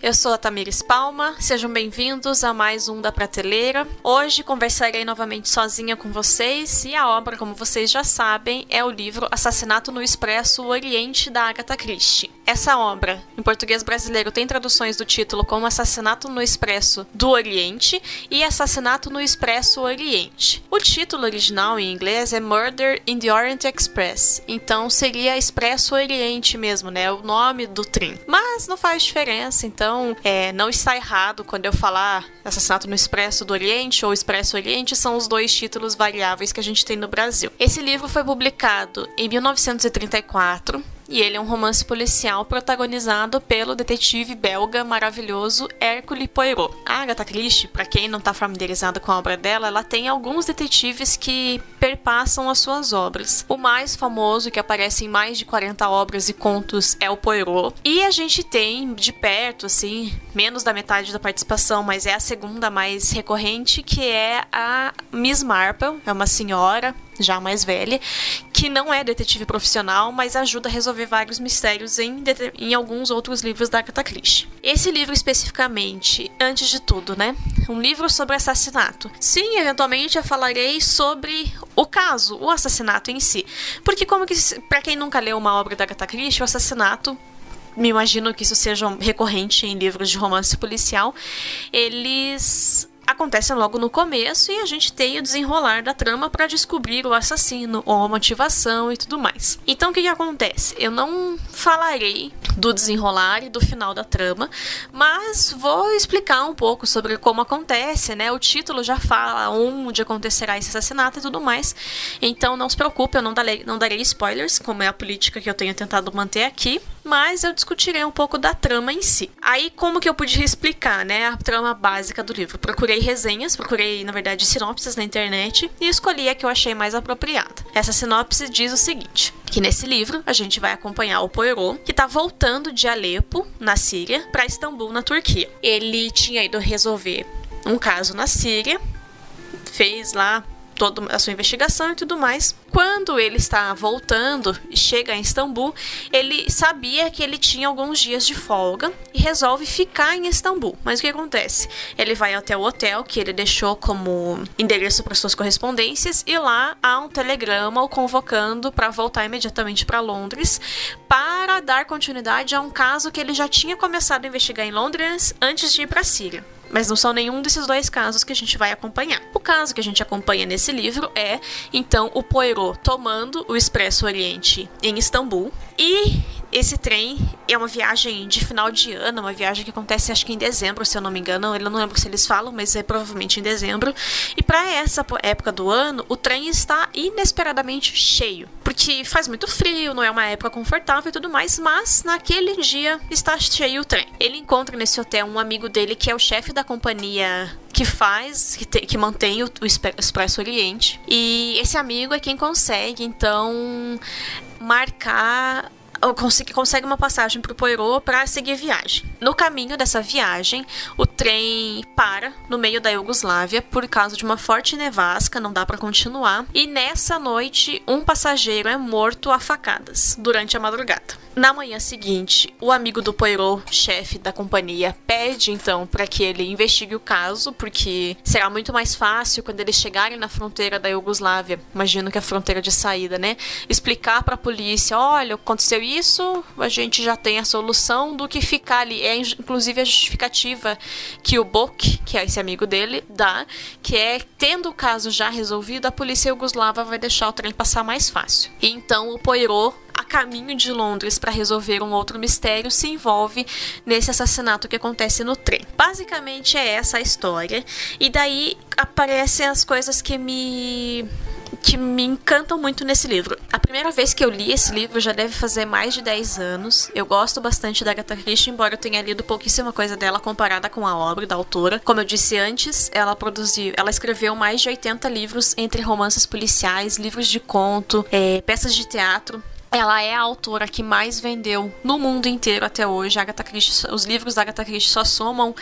Eu sou a Tamires Palma, sejam bem-vindos a mais um da Prateleira. Hoje conversarei novamente sozinha com vocês e a obra, como vocês já sabem, é o livro Assassinato no Expresso o Oriente da Agatha Christie. Essa obra, em português brasileiro, tem traduções do título como Assassinato no Expresso do Oriente e Assassinato no Expresso Oriente. O título original em inglês é Murder in the Orient Express, então seria Expresso Oriente mesmo, né? O nome do trem. Mas não faz diferença, então então, é, não está errado quando eu falar Assassinato no Expresso do Oriente ou Expresso Oriente, são os dois títulos variáveis que a gente tem no Brasil. Esse livro foi publicado em 1934 e ele é um romance policial protagonizado pelo detetive belga maravilhoso Hercule Poirot. A Agatha Christie, para quem não está familiarizado com a obra dela, ela tem alguns detetives que perpassam as suas obras. O mais famoso, que aparece em mais de 40 obras e contos, é o Poirot. E a gente tem de perto, assim, menos da metade da participação, mas é a segunda mais recorrente, que é a Miss Marple, é uma senhora já mais velha, que não é detetive profissional, mas ajuda a resolver vários mistérios em, em alguns outros livros da Agatha Christie. Esse livro especificamente, antes de tudo, né? Um livro sobre assassinato. Sim, eventualmente eu falarei sobre o caso, o assassinato em si. Porque como que, para quem nunca leu uma obra da Agatha Christie, o assassinato me imagino que isso seja recorrente em livros de romance policial, eles acontecem logo no começo e a gente tem o desenrolar da trama para descobrir o assassino ou a motivação e tudo mais. Então o que, que acontece? Eu não falarei do desenrolar e do final da trama, mas vou explicar um pouco sobre como acontece, né? O título já fala onde acontecerá esse assassinato e tudo mais. Então não se preocupe, eu não darei, não darei spoilers, como é a política que eu tenho tentado manter aqui mas eu discutirei um pouco da trama em si. Aí, como que eu podia explicar, né, a trama básica do livro? Procurei resenhas, procurei, na verdade, sinopses na internet e escolhi a que eu achei mais apropriada. Essa sinopse diz o seguinte: que nesse livro a gente vai acompanhar o Poirot, que está voltando de Alepo, na Síria, para Istambul, na Turquia. Ele tinha ido resolver um caso na Síria, fez lá toda a sua investigação e tudo mais. Quando ele está voltando e chega em Istambul, ele sabia que ele tinha alguns dias de folga e resolve ficar em Istambul. Mas o que acontece? Ele vai até o hotel que ele deixou como endereço para suas correspondências e lá há um telegrama o convocando para voltar imediatamente para Londres para dar continuidade a um caso que ele já tinha começado a investigar em Londres antes de ir para a Síria. Mas não são nenhum desses dois casos que a gente vai acompanhar. O caso que a gente acompanha nesse livro é, então, o Poirot tomando o Expresso Oriente em Istambul. E esse trem é uma viagem de final de ano, uma viagem que acontece acho que em dezembro, se eu não me engano. Eu não lembro se eles falam, mas é provavelmente em dezembro. E para essa época do ano, o trem está inesperadamente cheio. Faz muito frio, não é uma época confortável e tudo mais, mas naquele dia está cheio o trem. Ele encontra nesse hotel um amigo dele que é o chefe da companhia que faz, que, te, que mantém o, o Expresso Oriente. E esse amigo é quem consegue, então, marcar consegue, consegue uma passagem para o Poirot para seguir viagem. No caminho dessa viagem, o trem para no meio da Iugoslávia por causa de uma forte nevasca, não dá para continuar. E nessa noite, um passageiro é morto a facadas durante a madrugada. Na manhã seguinte, o amigo do Poirot, chefe da companhia, pede então para que ele investigue o caso, porque será muito mais fácil quando eles chegarem na fronteira da Iugoslávia, imagino que é a fronteira de saída, né? Explicar para a polícia: olha, aconteceu isso, a gente já tem a solução do que ficar ali. É inclusive a justificativa que o Bok, que é esse amigo dele, dá, que é tendo o caso já resolvido, a polícia iugoslava vai deixar o trem passar mais fácil. E então o Poirot a caminho de Londres para resolver um outro mistério se envolve nesse assassinato que acontece no trem. Basicamente é essa a história. E daí aparecem as coisas que me que me encantam muito nesse livro. A primeira vez que eu li esse livro já deve fazer mais de 10 anos. Eu gosto bastante da Agatha Christie, embora eu tenha lido pouquíssima coisa dela comparada com a obra da autora. Como eu disse antes, ela produziu, ela escreveu mais de 80 livros entre romances policiais, livros de conto, é, peças de teatro ela é a autora que mais vendeu no mundo inteiro até hoje. Agatha Christie, os livros da Agatha Christie só somam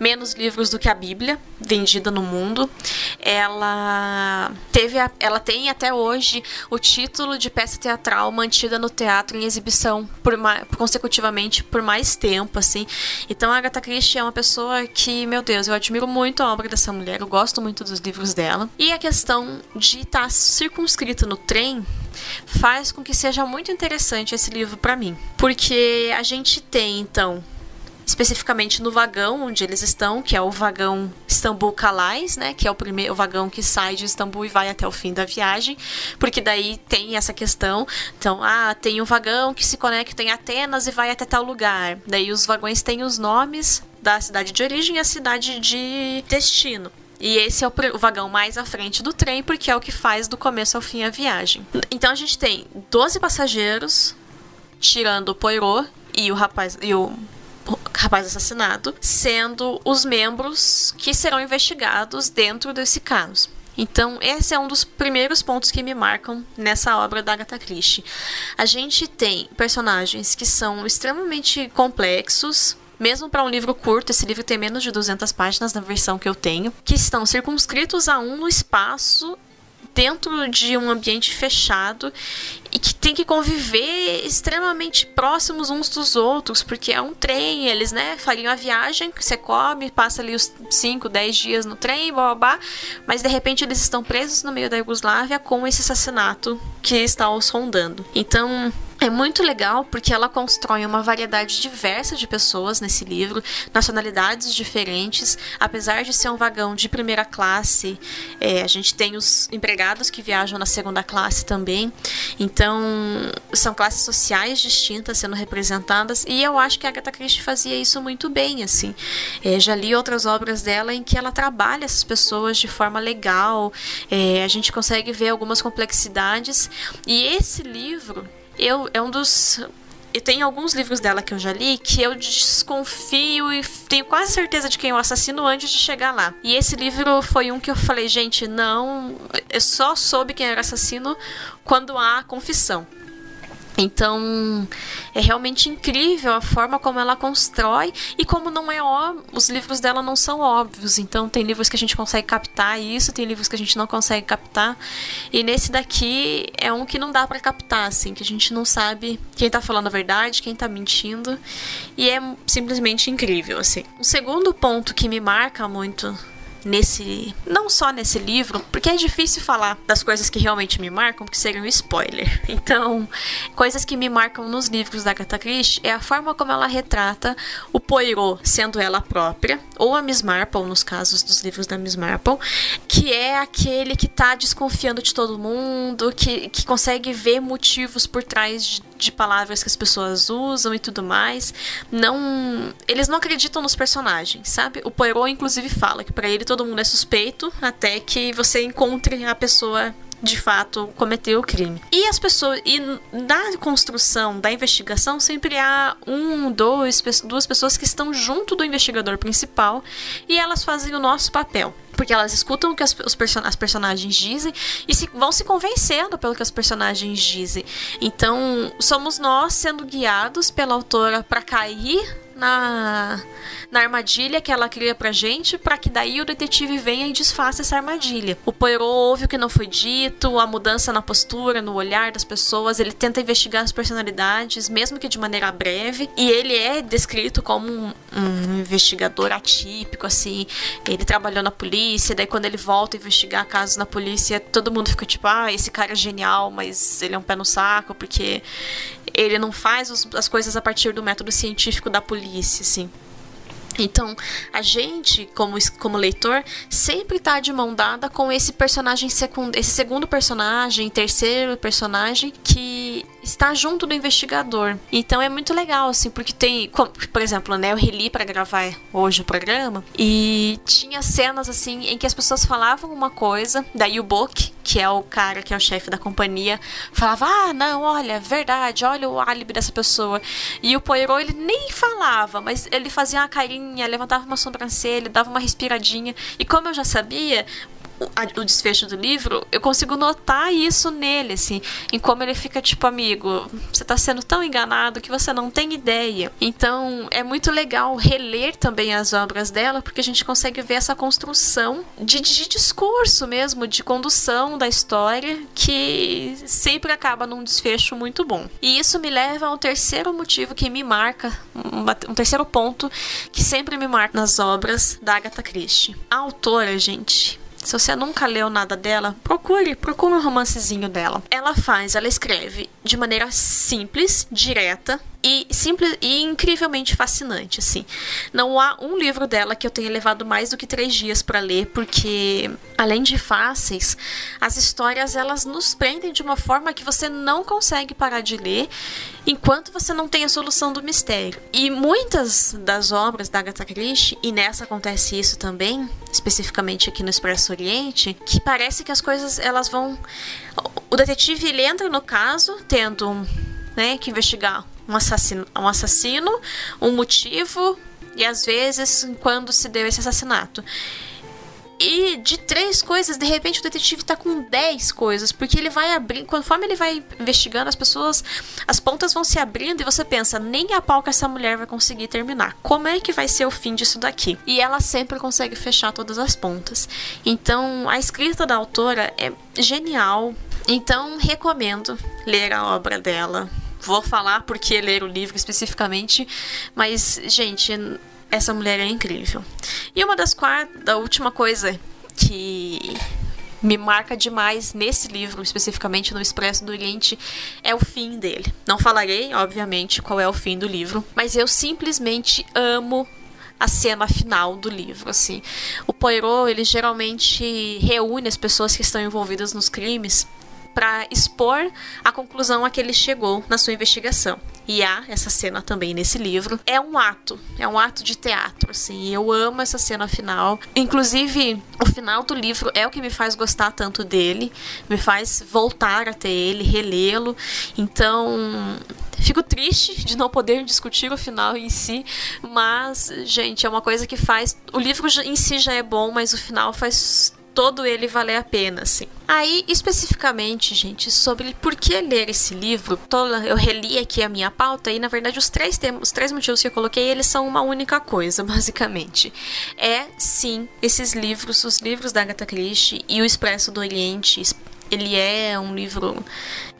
menos livros do que a Bíblia vendida no mundo. Ela teve, a, ela tem até hoje o título de peça teatral mantida no teatro em exibição por mais, consecutivamente por mais tempo, assim. Então a Agatha Christie é uma pessoa que, meu Deus, eu admiro muito a obra dessa mulher. Eu gosto muito dos livros dela. E a questão de estar tá circunscrita no trem faz com que seja muito interessante esse livro para mim, porque a gente tem então especificamente no vagão onde eles estão, que é o vagão Istambul Calais, né, que é o primeiro vagão que sai de Istambul e vai até o fim da viagem, porque daí tem essa questão, então, ah, tem um vagão que se conecta em Atenas e vai até tal lugar. Daí os vagões têm os nomes da cidade de origem e a cidade de destino. E esse é o, o, vagão mais à frente do trem, porque é o que faz do começo ao fim a viagem. Então a gente tem 12 passageiros, tirando o Poirot e o rapaz e o rapaz assassinado, sendo os membros que serão investigados dentro desse caso. Então, esse é um dos primeiros pontos que me marcam nessa obra da Agatha Christie. A gente tem personagens que são extremamente complexos, mesmo para um livro curto, esse livro tem menos de 200 páginas na versão que eu tenho, que estão circunscritos a um espaço dentro de um ambiente fechado e que tem que conviver extremamente próximos uns dos outros, porque é um trem, eles, né, fariam a viagem, você come, passa ali os 5, 10 dias no trem, blá, blá, blá, mas de repente eles estão presos no meio da Iugoslávia com esse assassinato que está os rondando. Então, é muito legal porque ela constrói uma variedade diversa de pessoas nesse livro, nacionalidades diferentes. Apesar de ser um vagão de primeira classe, é, a gente tem os empregados que viajam na segunda classe também. Então, são classes sociais distintas sendo representadas. E eu acho que a Agatha Christie fazia isso muito bem, assim. É, já li outras obras dela em que ela trabalha essas pessoas de forma legal. É, a gente consegue ver algumas complexidades. E esse livro eu é um dos eu tenho alguns livros dela que eu já li que eu desconfio e tenho quase certeza de quem é o assassino antes de chegar lá. E esse livro foi um que eu falei, gente, não, eu só soube quem era o assassino quando há confissão. Então, é realmente incrível a forma como ela constrói e como não é óbvio, os livros dela não são óbvios. Então, tem livros que a gente consegue captar isso, tem livros que a gente não consegue captar. E nesse daqui é um que não dá para captar, assim, que a gente não sabe quem tá falando a verdade, quem tá mentindo. E é simplesmente incrível, assim. Um segundo ponto que me marca muito nesse. Não só nesse livro, porque é difícil falar das coisas que realmente me marcam, porque seria um spoiler. Então, coisas que me marcam nos livros da Agatha Christie é a forma como ela retrata o Poirot sendo ela própria, ou a Miss Marple, nos casos dos livros da Miss Marple, que é aquele que tá desconfiando de todo mundo, que, que consegue ver motivos por trás de de palavras que as pessoas usam e tudo mais. Não, eles não acreditam nos personagens, sabe? O Poirot inclusive fala que para ele todo mundo é suspeito até que você encontre a pessoa de fato cometeu o crime. E as pessoas e na construção da investigação sempre há um, dois, duas pessoas que estão junto do investigador principal e elas fazem o nosso papel. Porque elas escutam o que as, os person as personagens dizem e se, vão se convencendo pelo que as personagens dizem. Então, somos nós sendo guiados pela autora para cair na, na armadilha que ela cria pra gente, para que daí o detetive venha e desfaça essa armadilha. O Poirot ouve o que não foi dito, a mudança na postura, no olhar das pessoas, ele tenta investigar as personalidades, mesmo que de maneira breve, e ele é descrito como um, um investigador atípico, assim. Ele trabalhou na polícia, daí quando ele volta a investigar casos na polícia, todo mundo fica tipo, ah, esse cara é genial, mas ele é um pé no saco, porque ele não faz os, as coisas a partir do método científico da polícia, assim. Então, a gente, como, como leitor, sempre está de mão dada com esse personagem segundo, esse segundo personagem, terceiro personagem, que está junto do investigador. Então é muito legal, assim, porque tem, por exemplo, né, eu reli para gravar hoje o programa e tinha cenas assim em que as pessoas falavam uma coisa, daí o Book, que é o cara que é o chefe da companhia, falava: "Ah, não, olha, verdade, olha o álibi dessa pessoa". E o Poirot ele nem falava, mas ele fazia uma carinha, levantava uma sobrancelha, dava uma respiradinha. E como eu já sabia, o, desfecho do livro, eu consigo notar isso nele, assim, em como ele fica tipo, amigo, você tá sendo tão enganado que você não tem ideia. Então, é muito legal reler também as obras dela, porque a gente consegue ver essa construção de, de discurso mesmo, de condução da história, que sempre acaba num desfecho muito bom. E isso me leva ao terceiro motivo que me marca, um terceiro ponto que sempre me marca nas obras da Agatha Christie. A autora, gente, se você nunca leu nada dela, procure, procure um romancezinho dela. Ela faz, ela escreve de maneira simples, direta, e simples e incrivelmente fascinante, assim. Não há um livro dela que eu tenha levado mais do que três dias para ler, porque além de fáceis, as histórias elas nos prendem de uma forma que você não consegue parar de ler enquanto você não tem a solução do mistério. E muitas das obras da Agatha Christie, e nessa acontece isso também, especificamente aqui no Expresso Oriente, que parece que as coisas elas vão o detetive ele entra no caso tendo né, que investigar um assassino, um assassino, um motivo e às vezes quando se deu esse assassinato. E de três coisas, de repente o detetive tá com dez coisas, porque ele vai abrindo, conforme ele vai investigando as pessoas, as pontas vão se abrindo e você pensa, nem a pau que essa mulher vai conseguir terminar. Como é que vai ser o fim disso daqui? E ela sempre consegue fechar todas as pontas. Então, a escrita da autora é genial. Então, recomendo ler a obra dela vou falar porque ler o livro especificamente, mas, gente, essa mulher é incrível. E uma das quatro, da última coisa que me marca demais nesse livro, especificamente no Expresso do Oriente, é o fim dele. Não falarei, obviamente, qual é o fim do livro, mas eu simplesmente amo a cena final do livro, assim. O Poirot, ele geralmente reúne as pessoas que estão envolvidas nos crimes para expor a conclusão a que ele chegou na sua investigação. E há essa cena também nesse livro. É um ato, é um ato de teatro, assim. Eu amo essa cena final. Inclusive, o final do livro é o que me faz gostar tanto dele, me faz voltar até ele, relê-lo. Então, Fico triste de não poder discutir o final em si, mas, gente, é uma coisa que faz. O livro em si já é bom, mas o final faz todo ele valer a pena, assim. Aí, especificamente, gente, sobre por que ler esse livro, eu reli aqui a minha pauta e, na verdade, os três, os três motivos que eu coloquei, eles são uma única coisa, basicamente. É, sim, esses livros, os livros da Agatha Christie e o Expresso do Oriente, ele é um livro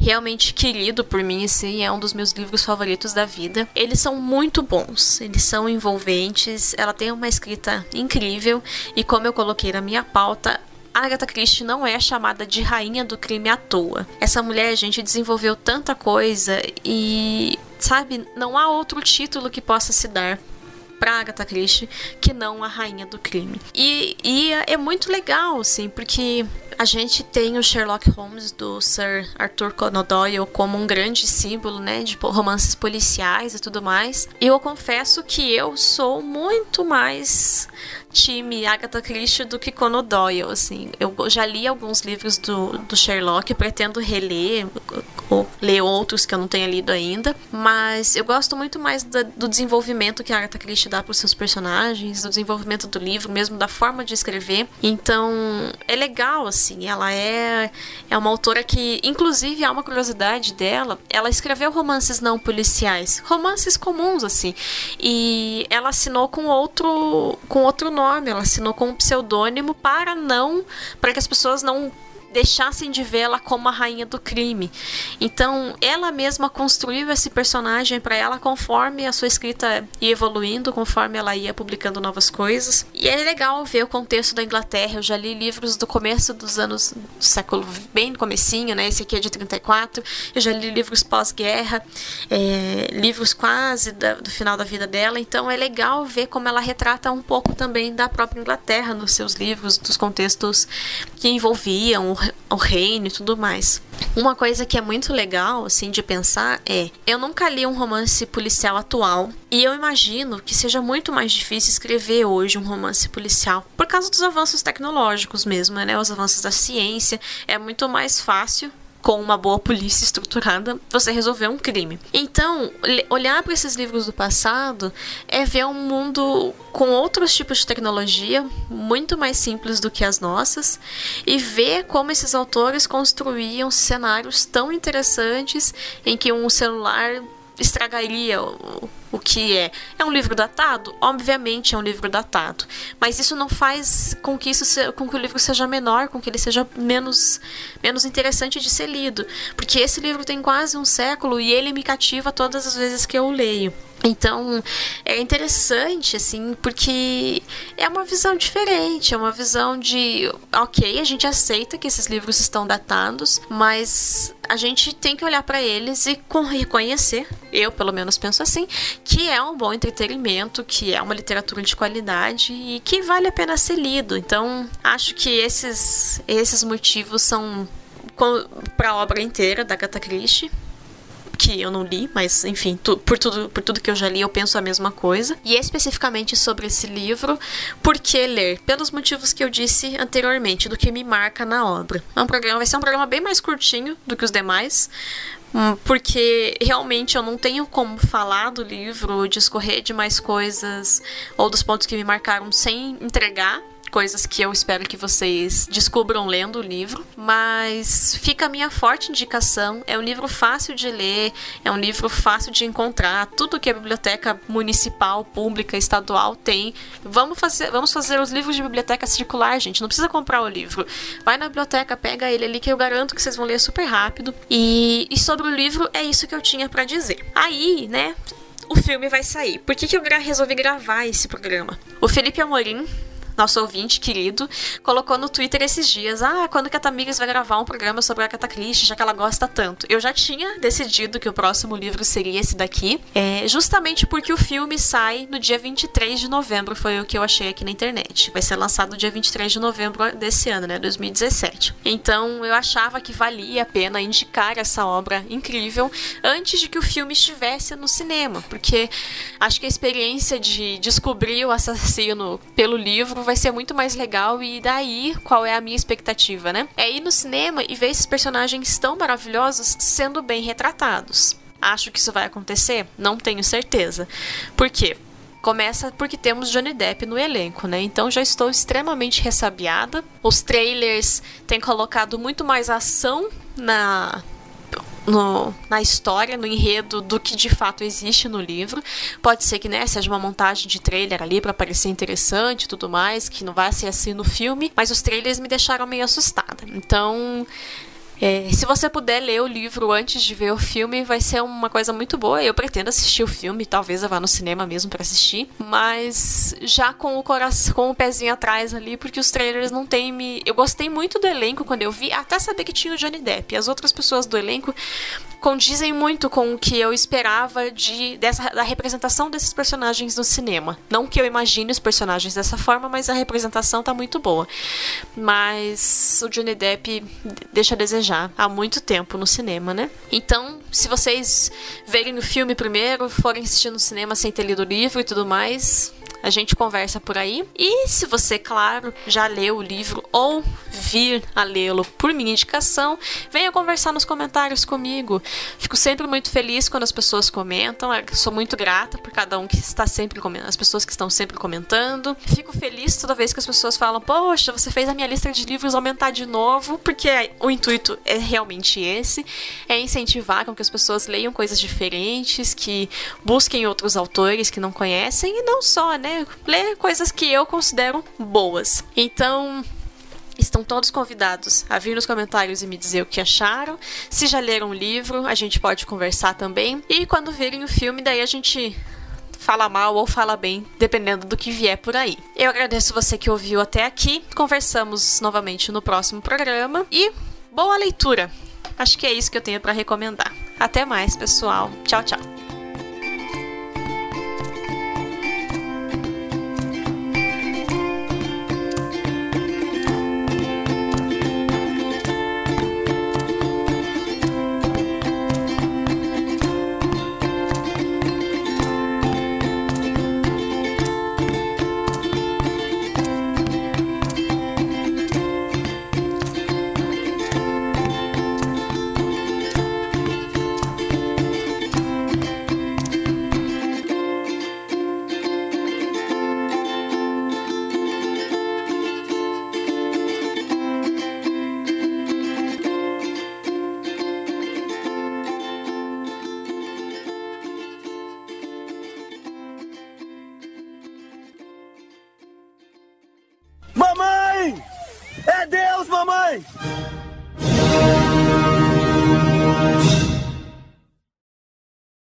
realmente querido por mim, sim, é um dos meus livros favoritos da vida. Eles são muito bons, eles são envolventes, ela tem uma escrita incrível e como eu coloquei na minha pauta, Agatha Christie não é chamada de rainha do crime à toa. Essa mulher, gente, desenvolveu tanta coisa e, sabe, não há outro título que possa se dar pra Agatha Christie que não a rainha do crime. E, e é muito legal, assim, porque a gente tem o Sherlock Holmes do Sir Arthur Conan Doyle como um grande símbolo, né, de romances policiais e tudo mais. E eu confesso que eu sou muito mais time Agatha Christie do que Conan Doyle, assim. Eu já li alguns livros do, do Sherlock, pretendo reler ou ler outros que eu não tenha lido ainda, mas eu gosto muito mais da, do desenvolvimento que a Agatha Christie dá para os seus personagens, do desenvolvimento do livro, mesmo da forma de escrever. Então, é legal, assim, ela é, é uma autora que, inclusive, há uma curiosidade dela, ela escreveu romances não policiais, romances comuns, assim, e ela assinou com outro, com outro nome nome, ela assinou com um pseudônimo para não, para que as pessoas não deixassem de vê-la como a rainha do crime. Então, ela mesma construiu esse personagem para ela conforme a sua escrita ia evoluindo, conforme ela ia publicando novas coisas. E é legal ver o contexto da Inglaterra. Eu já li livros do começo dos anos do século bem comecinho, né? Esse aqui é de 34. Eu já li livros pós-guerra, é, livros quase da, do final da vida dela. Então, é legal ver como ela retrata um pouco também da própria Inglaterra nos seus livros, dos contextos que envolviam o o reino e tudo mais. Uma coisa que é muito legal, assim, de pensar é: eu nunca li um romance policial atual e eu imagino que seja muito mais difícil escrever hoje um romance policial por causa dos avanços tecnológicos mesmo, né? Os avanços da ciência. É muito mais fácil com uma boa polícia estruturada, você resolver um crime. Então, olhar para esses livros do passado é ver um mundo com outros tipos de tecnologia, muito mais simples do que as nossas, e ver como esses autores construíam cenários tão interessantes em que um celular estragaria o, o que é. É um livro datado? Obviamente é um livro datado. Mas isso não faz com que isso se, com que o livro seja menor, com que ele seja menos, menos interessante de ser lido. Porque esse livro tem quase um século e ele me cativa todas as vezes que eu o leio. Então, é interessante, assim, porque é uma visão diferente, é uma visão de, ok, a gente aceita que esses livros estão datados, mas a gente tem que olhar para eles e reconhecer, eu pelo menos penso assim, que é um bom entretenimento, que é uma literatura de qualidade e que vale a pena ser lido. Então, acho que esses, esses motivos são para a obra inteira da Agatha Christie que eu não li, mas enfim, tu, por, tudo, por tudo que eu já li, eu penso a mesma coisa. E especificamente sobre esse livro, por que ler? Pelos motivos que eu disse anteriormente, do que me marca na obra. É um programa, vai ser um programa bem mais curtinho do que os demais, hum, porque realmente eu não tenho como falar do livro, discorrer de mais coisas ou dos pontos que me marcaram sem entregar coisas que eu espero que vocês descubram lendo o livro, mas fica a minha forte indicação. É um livro fácil de ler, é um livro fácil de encontrar. Tudo que a biblioteca municipal, pública, estadual tem. Vamos fazer, vamos fazer os livros de biblioteca circular, gente. Não precisa comprar o livro. Vai na biblioteca, pega ele ali que eu garanto que vocês vão ler super rápido. E, e sobre o livro é isso que eu tinha para dizer. Aí, né, o filme vai sair. Por que, que eu resolvi gravar esse programa? O Felipe Amorim nosso ouvinte querido, colocou no Twitter esses dias: Ah, quando que a Tamires vai gravar um programa sobre a Agatha Christie, já que ela gosta tanto? Eu já tinha decidido que o próximo livro seria esse daqui, é, justamente porque o filme sai no dia 23 de novembro, foi o que eu achei aqui na internet. Vai ser lançado no dia 23 de novembro desse ano, né, 2017. Então eu achava que valia a pena indicar essa obra incrível antes de que o filme estivesse no cinema, porque acho que a experiência de descobrir o assassino pelo livro vai ser muito mais legal e daí qual é a minha expectativa, né? É ir no cinema e ver esses personagens tão maravilhosos sendo bem retratados. Acho que isso vai acontecer? Não tenho certeza. Por quê? Começa porque temos Johnny Depp no elenco, né? Então já estou extremamente ressabiada. Os trailers têm colocado muito mais ação na no, na história, no enredo do que de fato existe no livro. Pode ser que né, seja uma montagem de trailer ali para parecer interessante e tudo mais, que não vai ser assim no filme, mas os trailers me deixaram meio assustada. Então, é, se você puder ler o livro antes de ver o filme, vai ser uma coisa muito boa. Eu pretendo assistir o filme, talvez eu vá no cinema mesmo para assistir, mas já com o coração, com o pezinho atrás ali, porque os trailers não têm me. Eu gostei muito do elenco quando eu vi, até saber que tinha o Johnny Depp. As outras pessoas do elenco condizem muito com o que eu esperava de dessa da representação desses personagens no cinema. Não que eu imagine os personagens dessa forma, mas a representação tá muito boa. Mas o Johnny Depp deixa a desejar há muito tempo no cinema, né? Então, se vocês verem o filme primeiro, forem assistir no cinema sem ter lido o livro e tudo mais, a gente conversa por aí. E se você, claro, já leu o livro ou vir a lê-lo por minha indicação, venha conversar nos comentários comigo. Fico sempre muito feliz quando as pessoas comentam. Sou muito grata por cada um que está sempre comentando, as pessoas que estão sempre comentando. Fico feliz toda vez que as pessoas falam: "Poxa, você fez a minha lista de livros aumentar de novo", porque o intuito é realmente esse, é incentivar com que as pessoas leiam coisas diferentes, que busquem outros autores que não conhecem e não só, né? Né, ler coisas que eu considero boas. Então, Estão todos convidados a vir nos comentários e me dizer o que acharam. Se já leram o livro, a gente pode conversar também. E quando virem o filme, daí a gente fala mal ou fala bem, dependendo do que vier por aí. Eu agradeço você que ouviu até aqui. Conversamos novamente no próximo programa e boa leitura. Acho que é isso que eu tenho para recomendar. Até mais, pessoal. Tchau, tchau.